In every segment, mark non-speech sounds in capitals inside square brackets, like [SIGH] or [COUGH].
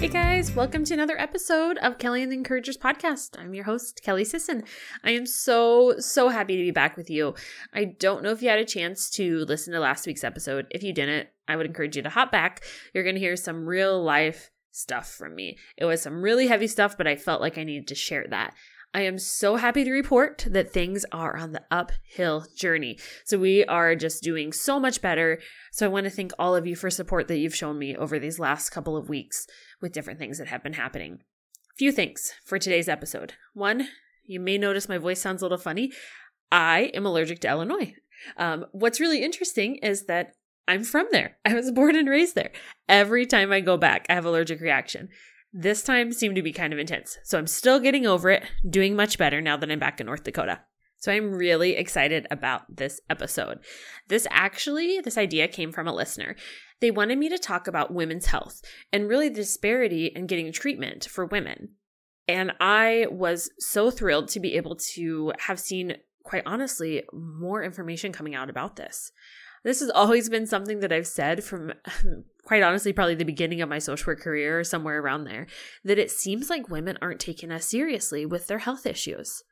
Hey guys, welcome to another episode of Kelly and the Encouragers podcast. I'm your host, Kelly Sisson. I am so, so happy to be back with you. I don't know if you had a chance to listen to last week's episode. If you didn't, I would encourage you to hop back. You're going to hear some real life stuff from me. It was some really heavy stuff, but I felt like I needed to share that. I am so happy to report that things are on the uphill journey. So we are just doing so much better. So I want to thank all of you for support that you've shown me over these last couple of weeks with different things that have been happening. Few things for today's episode. One, you may notice my voice sounds a little funny. I am allergic to Illinois. Um, what's really interesting is that I'm from there. [LAUGHS] I was born and raised there. Every time I go back, I have allergic reaction. This time seemed to be kind of intense. So I'm still getting over it, doing much better now that I'm back in North Dakota. So I'm really excited about this episode. This actually, this idea came from a listener. They wanted me to talk about women's health and really the disparity in getting treatment for women. And I was so thrilled to be able to have seen, quite honestly, more information coming out about this. This has always been something that I've said from [LAUGHS] quite honestly, probably the beginning of my social work career or somewhere around there, that it seems like women aren't taken as seriously with their health issues.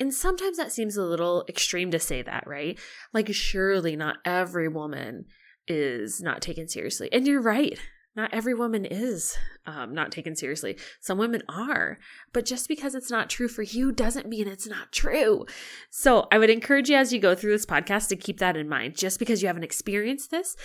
And sometimes that seems a little extreme to say that, right? Like, surely not every woman is not taken seriously. And you're right not every woman is um, not taken seriously. Some women are, but just because it's not true for you doesn't mean it's not true. So I would encourage you as you go through this podcast to keep that in mind. Just because you haven't experienced this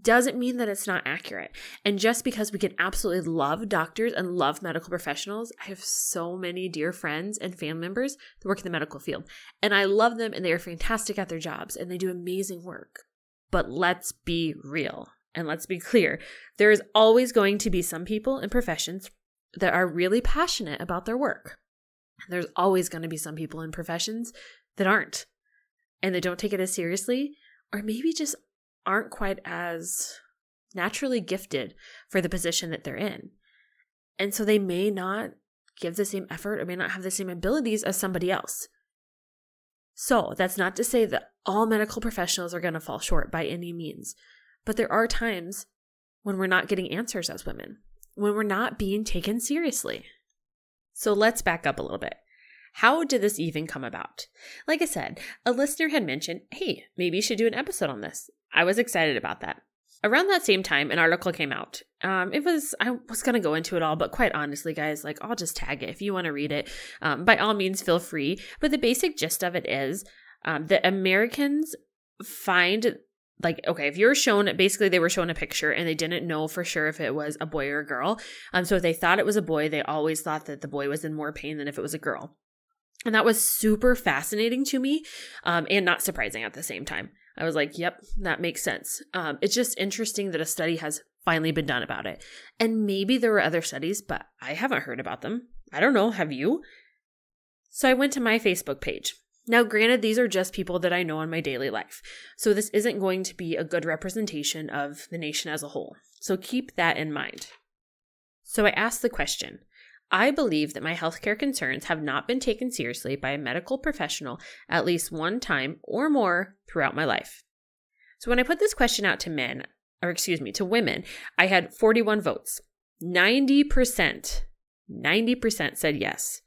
doesn't mean that it's not accurate. And just because we can absolutely love doctors and love medical professionals, I have so many dear friends and family members that work in the medical field, and I love them and they are fantastic at their jobs and they do amazing work. But let's be real and let's be clear, there is always going to be some people in professions that are really passionate about their work. There's always going to be some people in professions that aren't and they don't take it as seriously or maybe just aren't quite as naturally gifted for the position that they're in. And so they may not give the same effort or may not have the same abilities as somebody else. So that's not to say that all medical professionals are going to fall short by any means. But there are times when we're not getting answers as women, when we're not being taken seriously. So let's back up a little bit. How did this even come about? Like I said, a listener had mentioned, hey, maybe you should do an episode on this. I was excited about that. Around that same time, an article came out. Um, it was, I was going to go into it all, but quite honestly, guys, like, I'll just tag it. If you want to read it, um, by all means, feel free. But the basic gist of it is um, that Americans find like okay if you're shown basically they were shown a picture and they didn't know for sure if it was a boy or a girl um so if they thought it was a boy they always thought that the boy was in more pain than if it was a girl and that was super fascinating to me um and not surprising at the same time. I was like yep that makes sense. Um it's just interesting that a study has finally been done about it. And maybe there were other studies but i haven't heard about them. I don't know. Have you? So i went to my facebook page. Now, granted, these are just people that I know in my daily life, so this isn't going to be a good representation of the nation as a whole. So keep that in mind. So I asked the question I believe that my healthcare concerns have not been taken seriously by a medical professional at least one time or more throughout my life. So when I put this question out to men, or excuse me, to women, I had 41 votes. 90%, 90% said yes.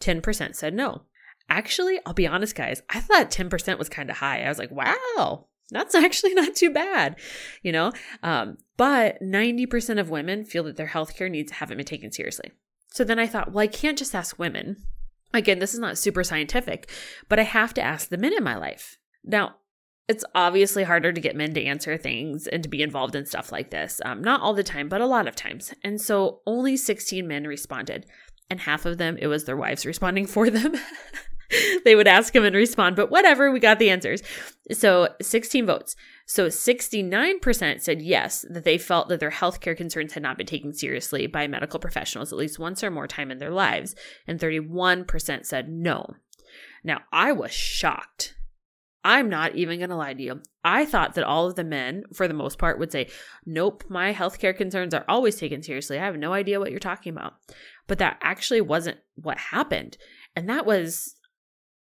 10% said no. Actually, I'll be honest, guys, I thought 10% was kind of high. I was like, wow, that's [LAUGHS] actually not too bad, you know? Um, but 90% of women feel that their healthcare needs haven't been taken seriously. So then I thought, well, I can't just ask women. Again, this is not super scientific, but I have to ask the men in my life. Now, it's obviously harder to get men to answer things and to be involved in stuff like this. Um, not all the time, but a lot of times. And so only 16 men responded, and half of them, it was their wives responding [LAUGHS] for them. they would ask him and respond, but whatever, we got the answers. So 16 votes. So 69% said yes, that they felt that their healthcare concerns had not been taken seriously by medical professionals at least once or more time in their lives. And 31% said no. Now, I was shocked. I'm not even going to lie to you. I thought that all of the men, for the most part, would say, Nope, my healthcare concerns are always taken seriously. I have no idea what you're talking about. But that actually wasn't what happened. And that was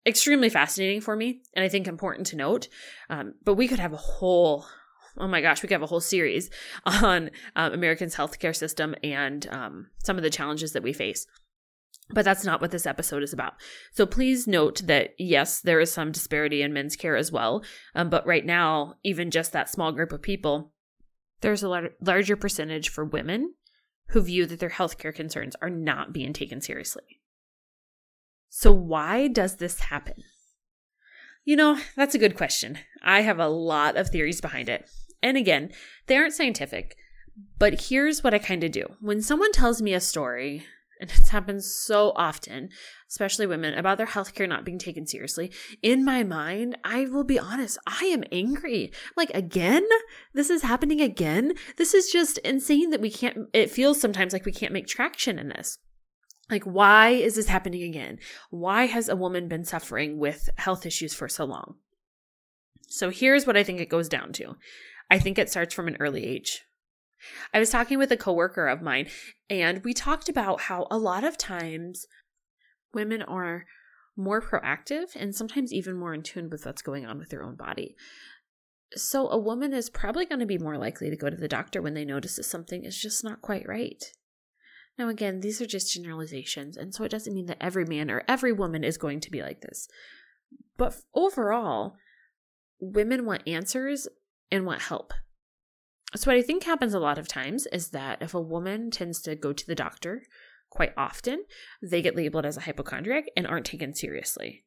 extremely fascinating for me and I think important to note. Um, but we could have a whole oh my gosh, we could have a whole series [LAUGHS] on um, Americans' healthcare system and um, some of the challenges that we face. But that's not what this episode is about. So please note that yes, there is some disparity in men's care as well. Um, but right now, even just that small group of people, there's a lar- larger percentage for women who view that their healthcare concerns are not being taken seriously. So, why does this happen? You know, that's a good question. I have a lot of theories behind it. And again, they aren't scientific, but here's what I kind of do. When someone tells me a story, and it's happened so often, especially women, about their healthcare not being taken seriously. In my mind, I will be honest, I am angry. Like, again? This is happening again? This is just insane that we can't, it feels sometimes like we can't make traction in this. Like, why is this happening again? Why has a woman been suffering with health issues for so long? So, here's what I think it goes down to I think it starts from an early age. I was talking with a coworker of mine, and we talked about how a lot of times women are more proactive and sometimes even more in tune with what's going on with their own body. So, a woman is probably going to be more likely to go to the doctor when they notice that something is just not quite right. Now, again, these are just generalizations, and so it doesn't mean that every man or every woman is going to be like this. But overall, women want answers and want help. So, what I think happens a lot of times is that if a woman tends to go to the doctor quite often, they get labeled as a hypochondriac and aren't taken seriously.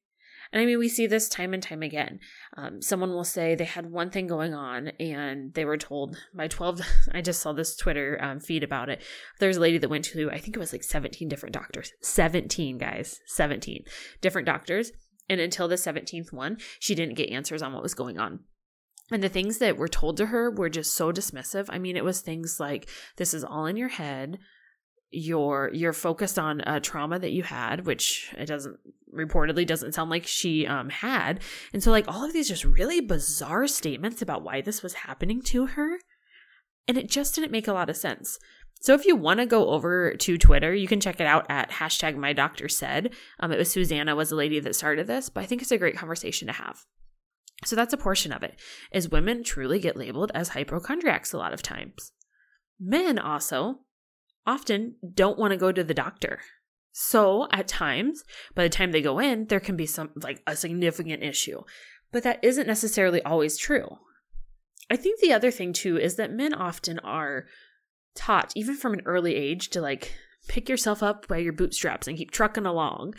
And I mean, we see this time and time again. Um, someone will say they had one thing going on and they were told by 12. [LAUGHS] I just saw this Twitter um, feed about it. There's a lady that went to, I think it was like 17 different doctors. 17, guys. 17 different doctors. And until the 17th one, she didn't get answers on what was going on. And the things that were told to her were just so dismissive. I mean, it was things like, this is all in your head you're you're focused on a trauma that you had which it doesn't reportedly doesn't sound like she um had. And so like all of these just really bizarre statements about why this was happening to her. And it just didn't make a lot of sense. So if you want to go over to twitter you can check it out at hashtag my doctor said. Um, it was susanna was the lady that started this but i think it's a great conversation to have. So that's a portion of it is women truly get labeled as hypochondriacs a lot of times. Men also often don't want to go to the doctor. So at times, by the time they go in, there can be some like a significant issue. But that isn't necessarily always true. I think the other thing too is that men often are taught, even from an early age, to like pick yourself up by your bootstraps and keep trucking along.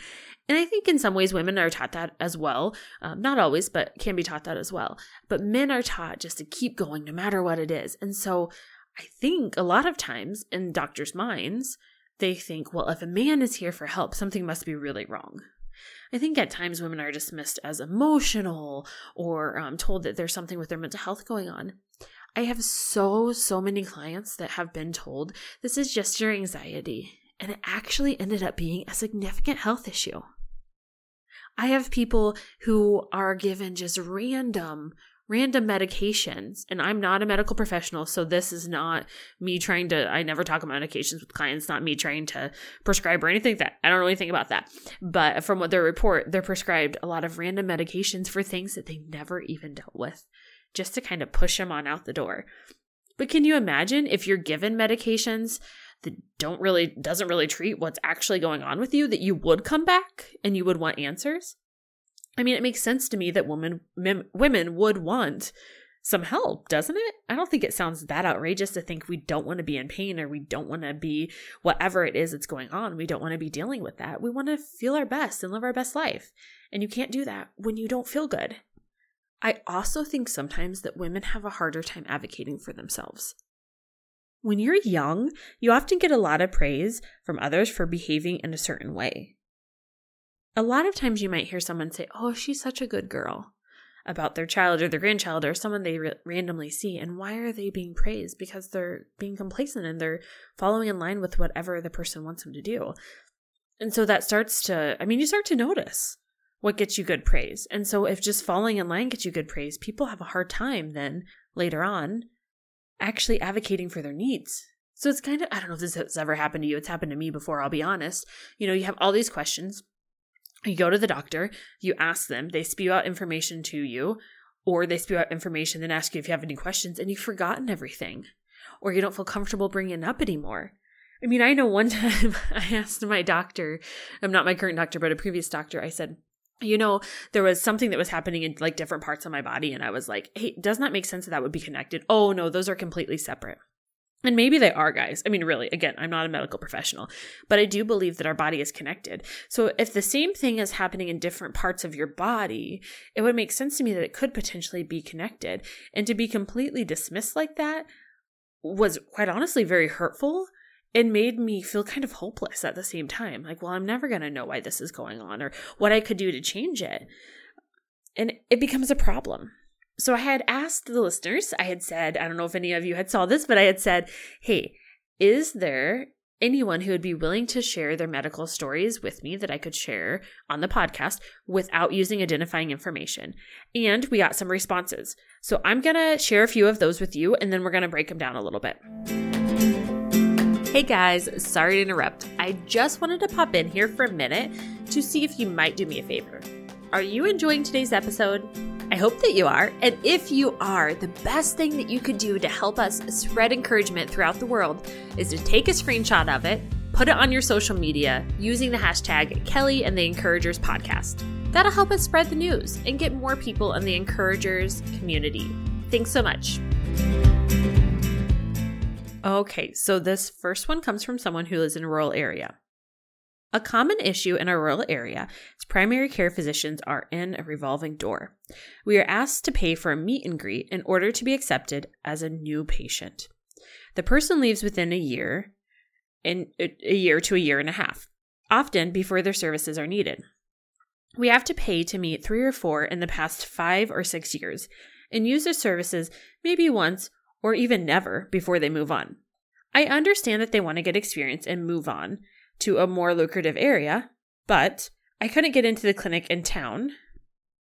And I think in some ways women are taught that as well. Um, not always, but can be taught that as well. But men are taught just to keep going no matter what it is. And so I think a lot of times in doctors' minds, they think, well, if a man is here for help, something must be really wrong. I think at times women are dismissed as emotional or um, told that there's something with their mental health going on. I have so, so many clients that have been told this is just your anxiety, and it actually ended up being a significant health issue. I have people who are given just random random medications and i'm not a medical professional so this is not me trying to i never talk about medications with clients not me trying to prescribe or anything like that i don't know anything about that. But from what they report they're prescribed a lot of random medications for things that they never even dealt with just to kind of push them on out the door. But can you imagine if you're given medications that don't really doesn't really treat what's actually going on with you that you would come back and you would want answers I mean, it makes sense to me that women mem- women would want some help, doesn't it? I don't think it sounds that outrageous to think we don't want to be in pain or we don't want to be whatever it is that's going on. We don't want to be dealing with that. We want to feel our best and live our best life. And you can't do that when you don't feel good. I also think sometimes that women have a harder time advocating for themselves. When you're young, you often get a lot of praise from others for behaving in a certain way a lot of times you might hear someone say, Oh, she's such a good girl about their child or their grandchild or someone they re- randomly see. And why are they being praised? Because they're being complacent and they're following in line with whatever the person wants them to do. And so that starts to, I mean, you start to notice what gets you good praise. And so if just falling in line gets you good praise, people have a hard time then later on actually advocating for their needs. So it's kind of, I don't know if this has ever happened to you. It's happened to me before, I'll be honest. You know, you have all these questions. You go to the doctor, you ask them, they spew out information to you, or they spew out information, then ask you if you have any questions, and you've forgotten everything, or you don't feel comfortable bringing it up anymore. I mean, I know one [LAUGHS] time I asked my doctor, I'm not my current doctor, but a previous doctor, I said, you know, there was something that was happening in like different parts of my body. And I was like, hey, does not make sense that that would be connected. Oh, no, those are completely separate. And maybe they are, guys. I mean, really, again, I'm not a medical professional, but I do believe that our body is connected. So if the same thing is happening in different parts of your body, it would make sense to me that it could potentially be connected. And to be completely dismissed like that was quite honestly very hurtful it made me feel kind of hopeless at the same time. Like, well, I'm never going to know why this is going on or what I could do to change it. And it becomes a problem. So I had asked the listeners, I had said, I don't know if any of you had saw this, but I had said, hey, is there anyone who would be willing to share their medical stories with me that I could share on the podcast without using identifying information? And we got some responses. So I'm going to share a few of those with you, and then we're going to break them down a little bit. Hey guys, sorry to interrupt. I just wanted to pop in here for a minute to see if you might do me a favor. Are you enjoying today's episode? I hope that you are. And if you are, the best thing that you could do to help us spread encouragement throughout the world is to take a screenshot of it, put it on your social media using the hashtag Kelly and the Encouragers podcast. That'll help us spread the news and get more people in the Encouragers community. Thanks so much. Okay, so this first one comes from someone who lives in a rural area. A common issue in a rural area is primary care physicians are in a revolving door. We are asked to pay for a meet and greet in order to be accepted as a new patient. The person leaves within a year, in a year to a year and a half, often before their services are needed. We have to pay to meet three or four in the past five or six years and use their services maybe once or even never before they move on. I understand that they want to get experience and move on to a more lucrative area, but I couldn't get into the clinic in town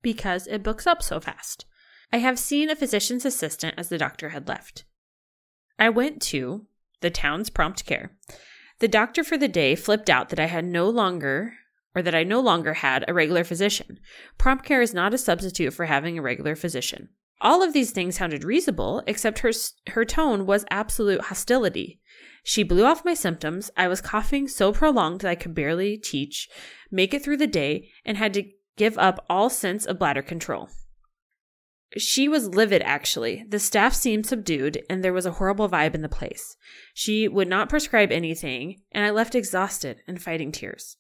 because it books up so fast. I have seen a physician's assistant as the doctor had left. I went to the town's prompt care. The doctor for the day flipped out that I had no longer or that I no longer had a regular physician. Prompt care is not a substitute for having a regular physician. All of these things sounded reasonable, except her, her tone was absolute hostility. She blew off my symptoms. I was coughing so prolonged that I could barely teach, make it through the day, and had to give up all sense of bladder control. She was livid, actually. The staff seemed subdued, and there was a horrible vibe in the place. She would not prescribe anything, and I left exhausted and fighting tears.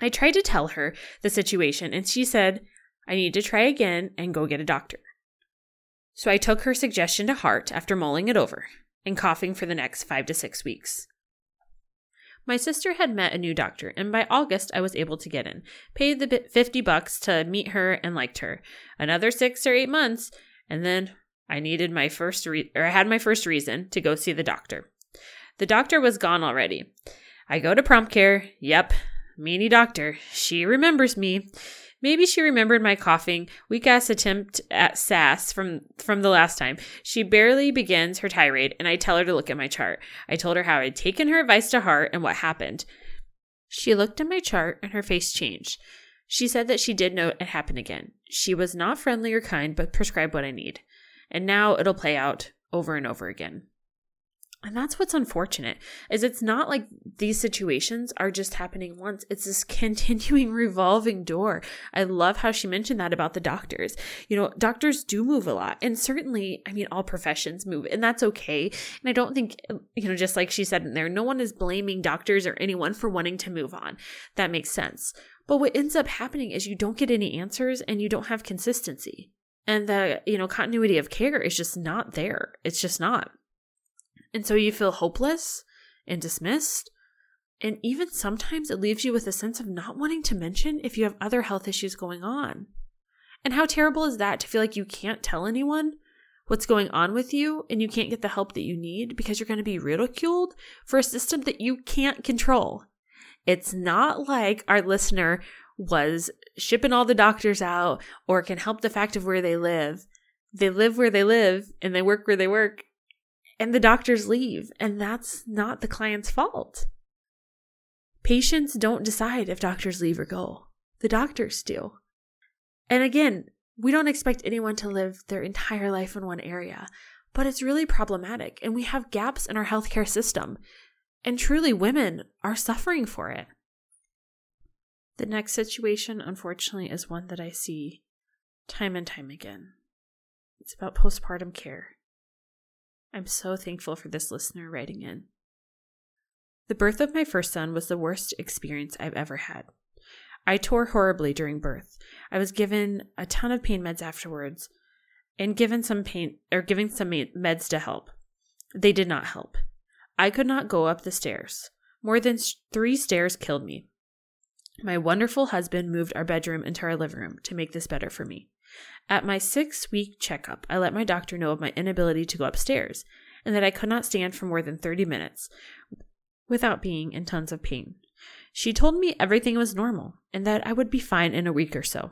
I tried to tell her the situation, and she said, I need to try again and go get a doctor. So I took her suggestion to heart after mulling it over and coughing for the next five to six weeks. My sister had met a new doctor, and by August I was able to get in. Paid the 50 bucks to meet her and liked her. Another six or eight months, and then I needed my first re- or I had my first reason to go see the doctor. The doctor was gone already. I go to prompt care. Yep, meanie doctor. She remembers me. Maybe she remembered my coughing, weak ass attempt at sass from from the last time. She barely begins her tirade, and I tell her to look at my chart. I told her how I'd taken her advice to heart and what happened. She looked at my chart and her face changed. She said that she did know it happened again. She was not friendly or kind, but prescribed what I need. And now it'll play out over and over again. And that's what's unfortunate is it's not like these situations are just happening once. It's this [LAUGHS] continuing revolving door. I love how she mentioned that about the doctors. You know, doctors do move a lot. And certainly, I mean, all professions move and that's okay. And I don't think, you know, just like she said in there, no one is blaming doctors or anyone for wanting to move on. That makes sense. But what ends up happening is you don't get any answers and you don't have consistency. And the, you know, continuity of care is just not there. It's just not. And so you feel hopeless and dismissed. And even sometimes it leaves you with a sense of not wanting to mention if you have other health issues going on. And how terrible is that to feel like you can't tell anyone what's going on with you and you can't get the help that you need because you're going to be ridiculed for a system that you can't control? It's not like our listener was shipping all the doctors out or can help the fact of where they live. They live where they live and they work where they work, and the doctors leave, and that's not the client's fault. Patients don't decide if doctors leave or go, the doctors do. And again, we don't expect anyone to live their entire life in one area, but it's really problematic, and we have gaps in our healthcare system. And truly, women are suffering for it. The next situation, unfortunately, is one that I see time and time again. It's about postpartum care. I'm so thankful for this listener writing in. The birth of my first son was the worst experience I've ever had. I tore horribly during birth. I was given a ton of pain meds afterwards and given some pain or giving some meds to help. They did not help. I could not go up the stairs. More than 3 stairs killed me. My wonderful husband moved our bedroom into our living room to make this better for me. At my six week checkup, I let my doctor know of my inability to go upstairs and that I could not stand for more than 30 minutes without being in tons of pain. She told me everything was normal and that I would be fine in a week or so.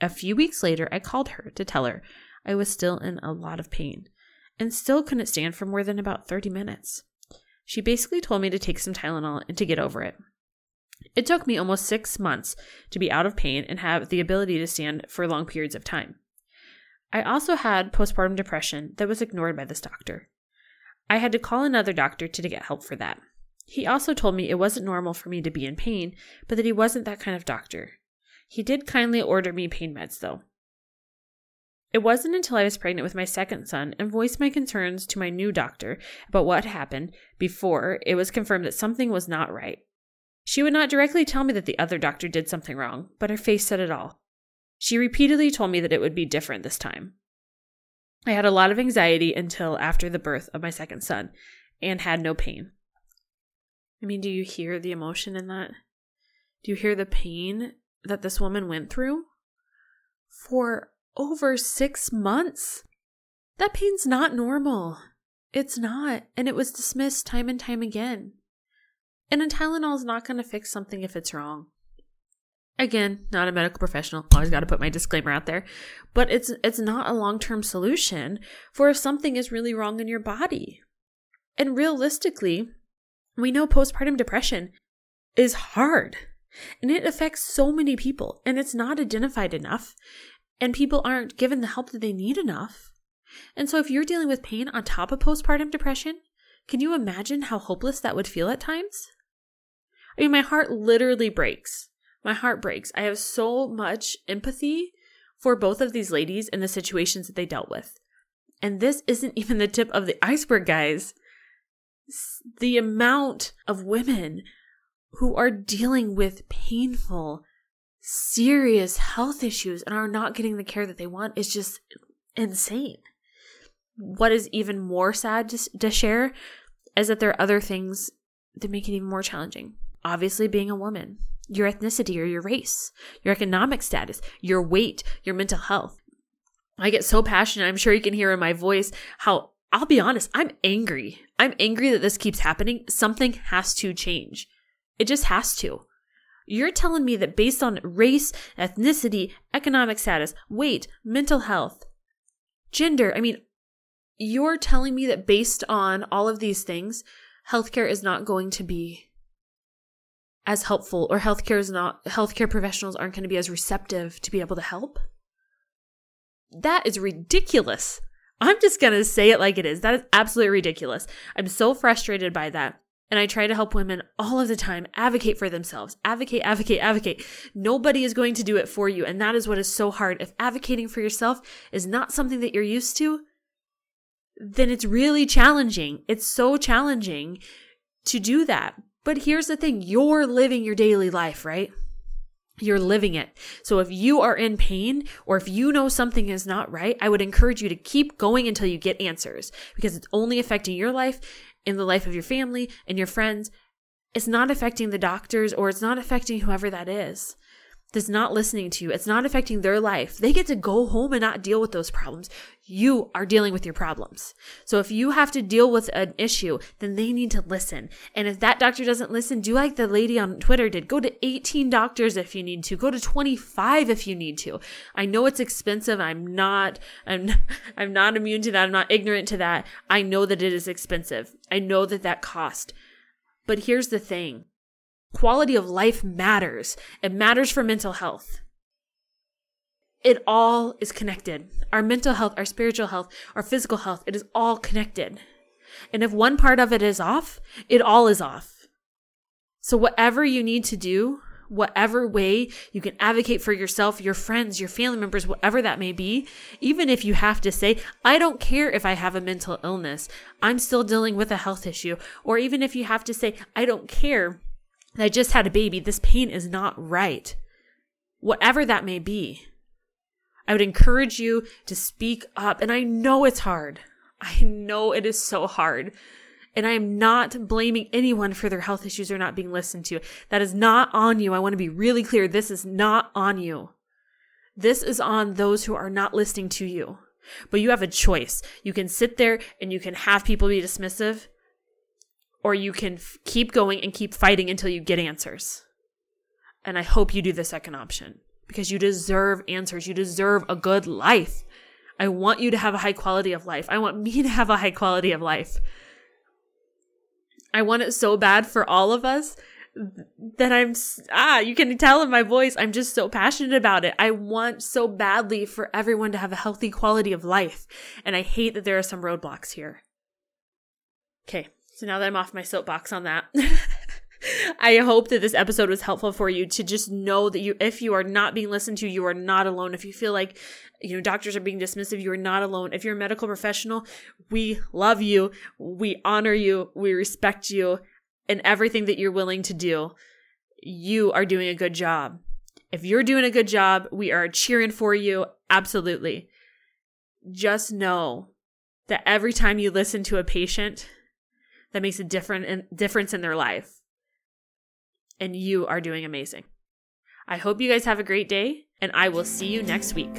A few weeks later, I called her to tell her I was still in a lot of pain and still couldn't stand for more than about 30 minutes. She basically told me to take some Tylenol and to get over it. It took me almost six months to be out of pain and have the ability to stand for long periods of time. I also had postpartum depression that was ignored by this doctor. I had to call another doctor to get help for that. He also told me it wasn't normal for me to be in pain, but that he wasn't that kind of doctor. He did kindly order me pain meds, though. It wasn't until I was pregnant with my second son and voiced my concerns to my new doctor about what happened before it was confirmed that something was not right. She would not directly tell me that the other doctor did something wrong, but her face said it all. She repeatedly told me that it would be different this time. I had a lot of anxiety until after the birth of my second son and had no pain. I mean, do you hear the emotion in that? Do you hear the pain that this woman went through? For over six months? That pain's not normal. It's not. And it was dismissed time and time again. And a Tylenol is not going to fix something if it's wrong. Again, not a medical professional. Always got to put my disclaimer out there. But it's it's not a long-term solution for if something is really wrong in your body. And realistically, we know postpartum depression is hard. And it affects so many people and it's not identified enough. And people aren't given the help that they need enough. And so if you're dealing with pain on top of postpartum depression, can you imagine how hopeless that would feel at times? I mean, my heart literally breaks. My heart breaks. I have so much empathy for both of these ladies and the situations that they dealt with. And this isn't [LAUGHS] even the tip of the iceberg, guys. The amount of women who are dealing with painful, serious health issues and are not getting the care that they want is just insane. What is even more sad to, to share is that there are other things that make it even more challenging obviously being a woman, your ethnicity or your race, your economic status, your weight, your mental health. I get so passionate. I'm sure you can hear in my voice how I'll be honest, I'm angry. I'm angry that this keeps happening. Something has to change. It just has to. You're telling me that based on race, ethnicity, economic status, weight, mental health, gender, I mean, you're telling me that based on all of these things, healthcare is not going to be as helpful or healthcare is not healthcare professionals aren't going to be as receptive to be able to help? That is ridiculous. I'm just going to say it like it is. That is absolutely ridiculous. I'm so frustrated by that and i try to help women all of the time advocate for themselves advocate advocate advocate. Nobody is going to do it for you and that is what is so hard. If advocating for yourself is not something that you're used to then it's really challenging it's so challenging to do that but here's the thing you're living your daily life, right? You're living it. So if you are in pain or if you know something is not right, I would encourage you to keep going until you get answers because it's only affecting your life and the life of your family and your friends. It's not affecting the doctors or it's not affecting whoever that is. That's not listening to you, it's not affecting their life, they get to go home and not deal with those problems. You are dealing with your problems. So if you have to deal with an issue, then they need to listen. And if that doctor doesn't listen, do like the lady on Twitter did. Go to 18 doctors if you need to. Go to 25 if you need to. I know it's expensive. I'm not I'm [LAUGHS] I'm not immune to that. I'm not ignorant to that. I know that it is expensive. I know that that cost. But here's the thing quality of life matters. It matters for mental health. It all is connected. Our mental health, our spiritual health, our physical health, it is all connected. And if one part of it is off, it all is off. So, whatever you need to do, whatever way you can advocate for yourself, your friends, your family members, whatever that may be, even if you have to say, I don't care if I have a mental illness, I'm still dealing with a health issue, or even if you have to say, I don't care I just had a baby. This pain is not right. Whatever that may be, I would encourage you to speak up. And I know it's hard. I know it is so hard. And I am not blaming anyone for their health issues or not being listened to. That is not on you. I want to be really clear. This is not on you. This is on those who are not listening to you. But you have a choice. You can sit there and you can have people be dismissive or you can f- keep going and keep fighting until you get answers. And I hope you do the second option because you deserve answers. You deserve a good life. I want you to have a high quality of life. I want me to have a high quality of life. I want it so bad for all of us that I'm, ah, you can tell in my voice, I'm just so passionate about it. I want so badly for everyone to have a healthy quality of life. And I hate that there are some roadblocks here. Okay, so now that I'm off my soapbox on that, [LAUGHS] I hope that this episode was helpful for you to just know that you, if you are not being listened to, you are not alone. If you feel like, you know, doctors are being dismissive, you are not alone. If you're a medical professional, we love you. We honor you. We respect you and everything that you're willing to do. You are doing a good job. If you're doing a good job, we are cheering for you. Absolutely. Just know that every time you listen to a patient, that makes a different in, difference in their life. And you are doing amazing. I hope you guys have a great day, and I will see you next week.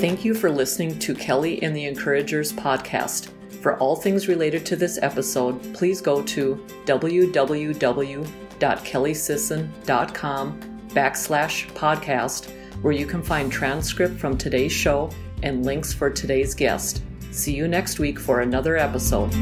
Thank you for listening to Kelly and the Encouragers podcast. For all things related to this episode, please go to www.kellysisson.com backslash podcast, where you can find transcript from today's show and links for today's guest. See you next week for another episode.